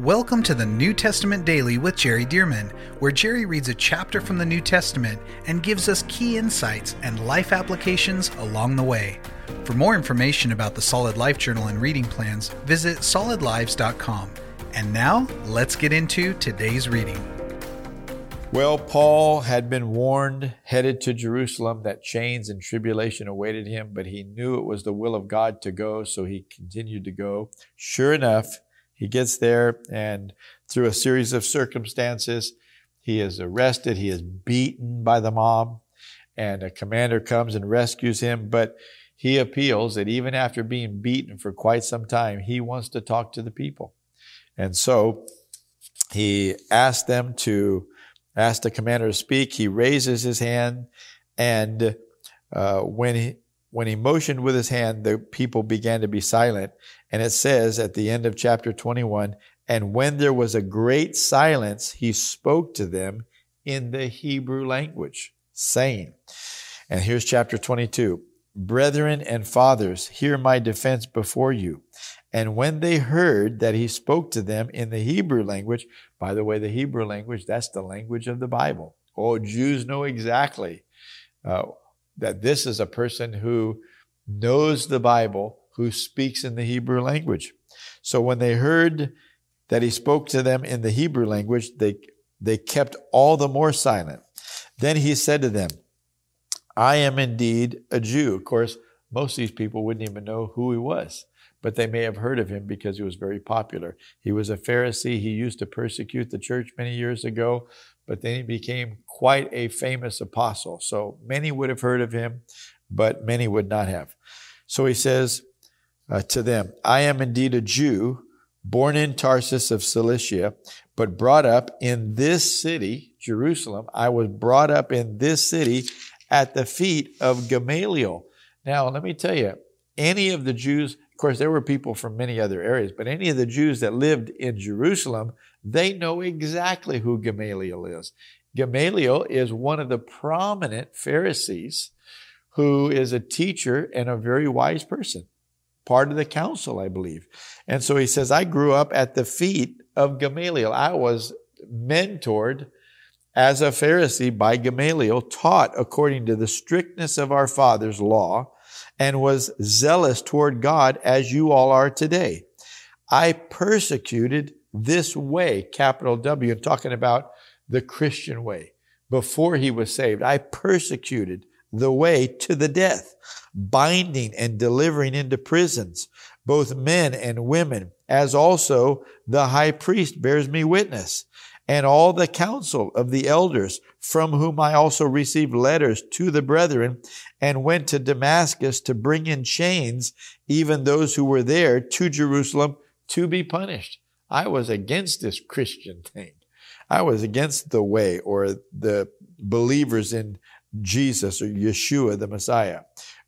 Welcome to the New Testament Daily with Jerry Dirmann, where Jerry reads a chapter from the New Testament and gives us key insights and life applications along the way. For more information about the Solid Life Journal and reading plans, visit solidlives.com. And now, let's get into today's reading. Well, Paul had been warned, headed to Jerusalem, that chains and tribulation awaited him, but he knew it was the will of God to go, so he continued to go. Sure enough, he gets there, and through a series of circumstances, he is arrested, he is beaten by the mob, and a commander comes and rescues him. But he appeals that even after being beaten for quite some time, he wants to talk to the people. And so he asked them to ask the commander to speak. He raises his hand, and uh, when he when he motioned with his hand, the people began to be silent. And it says at the end of chapter 21, and when there was a great silence, he spoke to them in the Hebrew language, saying, and here's chapter 22, Brethren and fathers, hear my defense before you. And when they heard that he spoke to them in the Hebrew language, by the way, the Hebrew language, that's the language of the Bible. Oh, Jews know exactly uh, that this is a person who knows the Bible, who speaks in the Hebrew language. So when they heard that he spoke to them in the Hebrew language, they, they kept all the more silent. Then he said to them, I am indeed a Jew. Of course, most of these people wouldn't even know who he was, but they may have heard of him because he was very popular. He was a Pharisee. He used to persecute the church many years ago, but then he became quite a famous apostle. So many would have heard of him, but many would not have. So he says uh, to them, I am indeed a Jew, born in Tarsus of Cilicia, but brought up in this city, Jerusalem. I was brought up in this city at the feet of Gamaliel. Now, let me tell you, any of the Jews, of course, there were people from many other areas, but any of the Jews that lived in Jerusalem, they know exactly who Gamaliel is. Gamaliel is one of the prominent Pharisees who is a teacher and a very wise person, part of the council, I believe. And so he says, I grew up at the feet of Gamaliel. I was mentored as a Pharisee by Gamaliel, taught according to the strictness of our father's law, and was zealous toward God as you all are today. I persecuted this way, capital W, and talking about the Christian way. Before he was saved, I persecuted the way to the death, binding and delivering into prisons both men and women, as also the high priest bears me witness, and all the council of the elders, from whom I also received letters to the brethren, and went to Damascus to bring in chains even those who were there to Jerusalem to be punished. I was against this Christian thing. I was against the way or the believers in Jesus or Yeshua, the Messiah.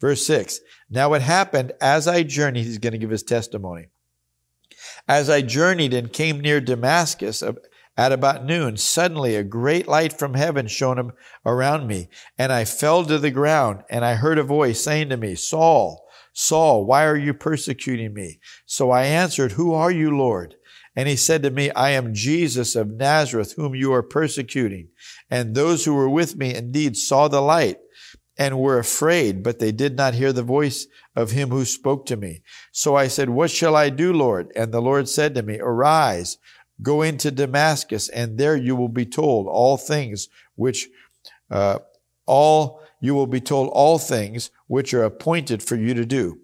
Verse 6 Now it happened as I journeyed, he's going to give his testimony. As I journeyed and came near Damascus at about noon, suddenly a great light from heaven shone around me, and I fell to the ground, and I heard a voice saying to me, Saul, Saul, why are you persecuting me? So I answered, Who are you, Lord? And he said to me, I am Jesus of Nazareth, whom you are persecuting. And those who were with me indeed saw the light and were afraid, but they did not hear the voice of him who spoke to me. So I said, What shall I do, Lord? And the Lord said to me, Arise, go into Damascus, and there you will be told all things which, uh, all, you will be told all things which are appointed for you to do.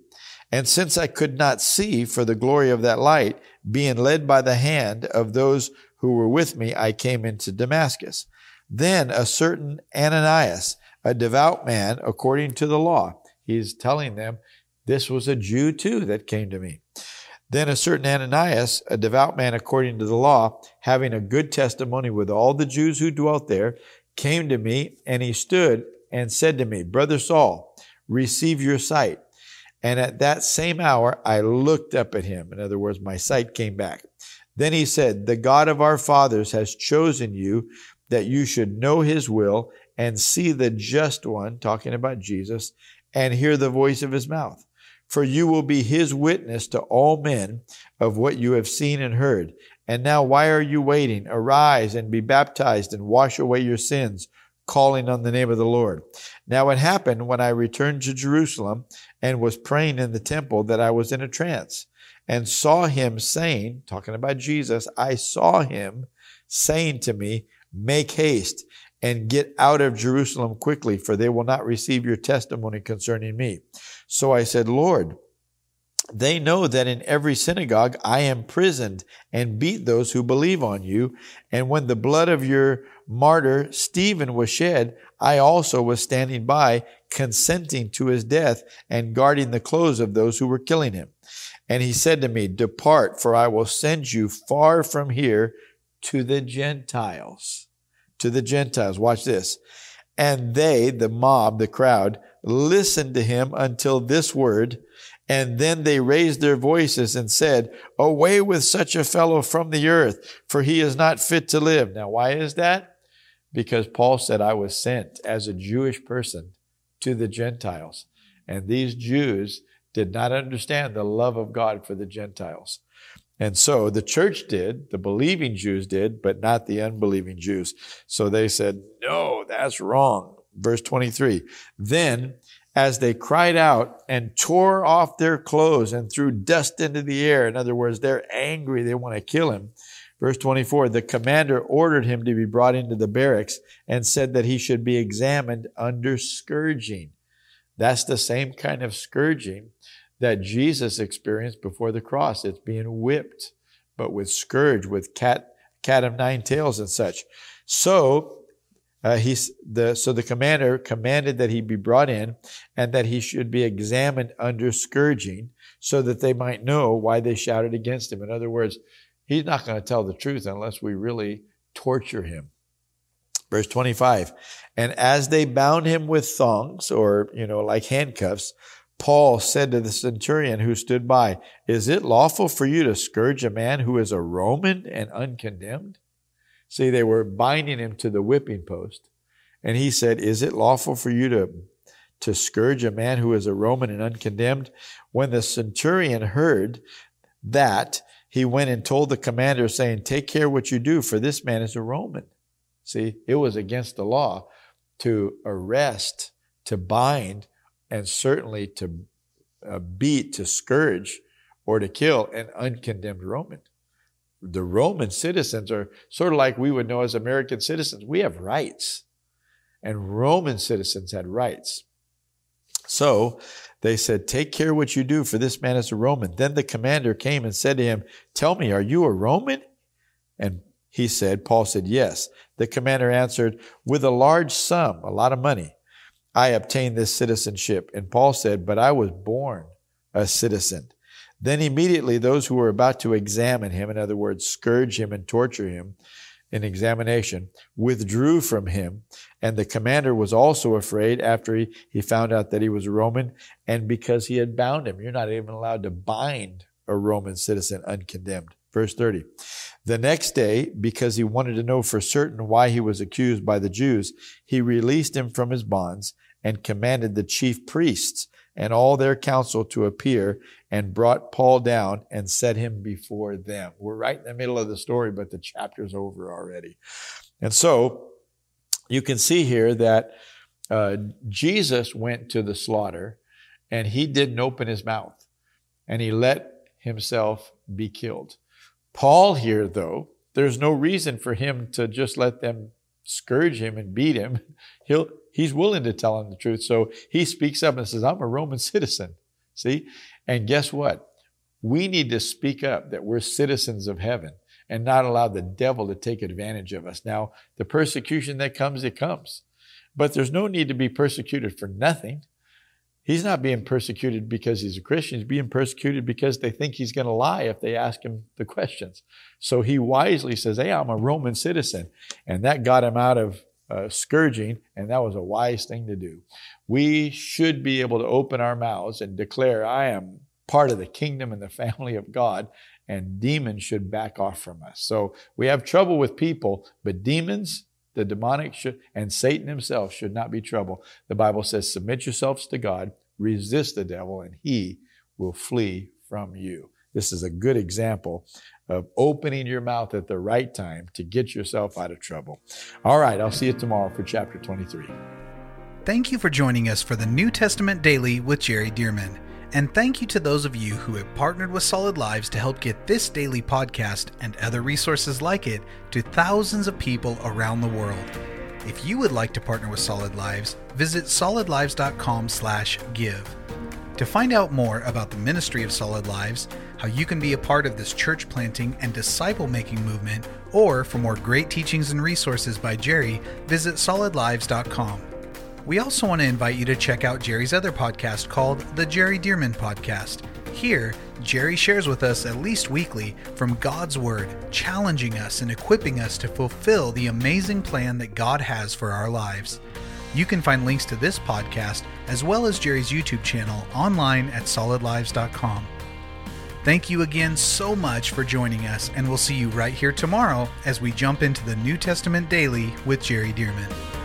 And since I could not see for the glory of that light, being led by the hand of those who were with me, I came into Damascus. Then a certain Ananias, a devout man according to the law, he's telling them this was a Jew too that came to me. Then a certain Ananias, a devout man according to the law, having a good testimony with all the Jews who dwelt there, came to me and he stood and said to me, Brother Saul, receive your sight. And at that same hour, I looked up at him. In other words, my sight came back. Then he said, The God of our fathers has chosen you that you should know his will and see the just one, talking about Jesus, and hear the voice of his mouth. for you will be his witness to all men of what you have seen and heard. And now why are you waiting? Arise and be baptized and wash away your sins, calling on the name of the Lord. Now it happened when I returned to Jerusalem and was praying in the temple that I was in a trance and saw him saying, talking about Jesus, I saw him saying to me, make haste and get out of Jerusalem quickly, for they will not receive your testimony concerning me. So I said, Lord, they know that in every synagogue I am imprisoned and beat those who believe on you. And when the blood of your martyr Stephen was shed, I also was standing by, consenting to his death and guarding the clothes of those who were killing him. And he said to me, Depart, for I will send you far from here to the Gentiles. To the Gentiles. Watch this. And they, the mob, the crowd, listened to him until this word, and then they raised their voices and said, Away with such a fellow from the earth, for he is not fit to live. Now, why is that? Because Paul said, I was sent as a Jewish person to the Gentiles. And these Jews did not understand the love of God for the Gentiles. And so the church did, the believing Jews did, but not the unbelieving Jews. So they said, no, that's wrong. Verse 23. Then as they cried out and tore off their clothes and threw dust into the air. In other words, they're angry. They want to kill him. Verse 24, the commander ordered him to be brought into the barracks and said that he should be examined under scourging. That's the same kind of scourging that Jesus experienced before the cross. It's being whipped, but with scourge, with cat, cat of nine tails and such. So, uh, the, so the commander commanded that he be brought in and that he should be examined under scourging so that they might know why they shouted against him. In other words, he's not going to tell the truth unless we really torture him. Verse 25. And as they bound him with thongs or, you know, like handcuffs, Paul said to the centurion who stood by, Is it lawful for you to scourge a man who is a Roman and uncondemned? See, they were binding him to the whipping post. And he said, Is it lawful for you to, to scourge a man who is a Roman and uncondemned? When the centurion heard that, he went and told the commander, saying, Take care what you do, for this man is a Roman. See, it was against the law to arrest, to bind and certainly to uh, beat, to scourge, or to kill an uncondemned Roman. The Roman citizens are sort of like we would know as American citizens. We have rights, and Roman citizens had rights. So they said, Take care what you do, for this man is a Roman. Then the commander came and said to him, Tell me, are you a Roman? And he said, Paul said, Yes. The commander answered, With a large sum, a lot of money. I obtained this citizenship. And Paul said, But I was born a citizen. Then immediately those who were about to examine him, in other words, scourge him and torture him in examination, withdrew from him. And the commander was also afraid after he, he found out that he was a Roman and because he had bound him. You're not even allowed to bind a Roman citizen uncondemned. Verse 30. The next day, because he wanted to know for certain why he was accused by the Jews, he released him from his bonds and commanded the chief priests and all their council to appear and brought Paul down and set him before them. We're right in the middle of the story, but the chapter's over already. And so you can see here that uh, Jesus went to the slaughter and he didn't open his mouth and he let himself be killed. Paul here, though, there's no reason for him to just let them scourge him and beat him. He'll, he's willing to tell him the truth. So he speaks up and says, I'm a Roman citizen. See? And guess what? We need to speak up that we're citizens of heaven and not allow the devil to take advantage of us. Now, the persecution that comes, it comes. But there's no need to be persecuted for nothing. He's not being persecuted because he's a Christian. He's being persecuted because they think he's going to lie if they ask him the questions. So he wisely says, Hey, I'm a Roman citizen. And that got him out of uh, scourging, and that was a wise thing to do. We should be able to open our mouths and declare, I am part of the kingdom and the family of God, and demons should back off from us. So we have trouble with people, but demons, the demonic should, and Satan himself should not be trouble. The Bible says, submit yourselves to God, resist the devil, and he will flee from you. This is a good example of opening your mouth at the right time to get yourself out of trouble. All right, I'll see you tomorrow for chapter 23. Thank you for joining us for the New Testament Daily with Jerry Dirmann. And thank you to those of you who have partnered with Solid Lives to help get this daily podcast and other resources like it to thousands of people around the world. If you would like to partner with Solid Lives, visit solidlives.com/give. To find out more about the ministry of Solid Lives, how you can be a part of this church planting and disciple making movement, or for more great teachings and resources by Jerry, visit solidlives.com. We also want to invite you to check out Jerry's other podcast called The Jerry Dirmann Podcast. Here, Jerry shares with us at least weekly from God's Word, challenging us and equipping us to fulfill the amazing plan that God has for our lives. You can find links to this podcast as well as Jerry's YouTube channel online at solidlives.com. Thank you again so much for joining us, and we'll see you right here tomorrow as we jump into the New Testament Daily with Jerry Dirmann.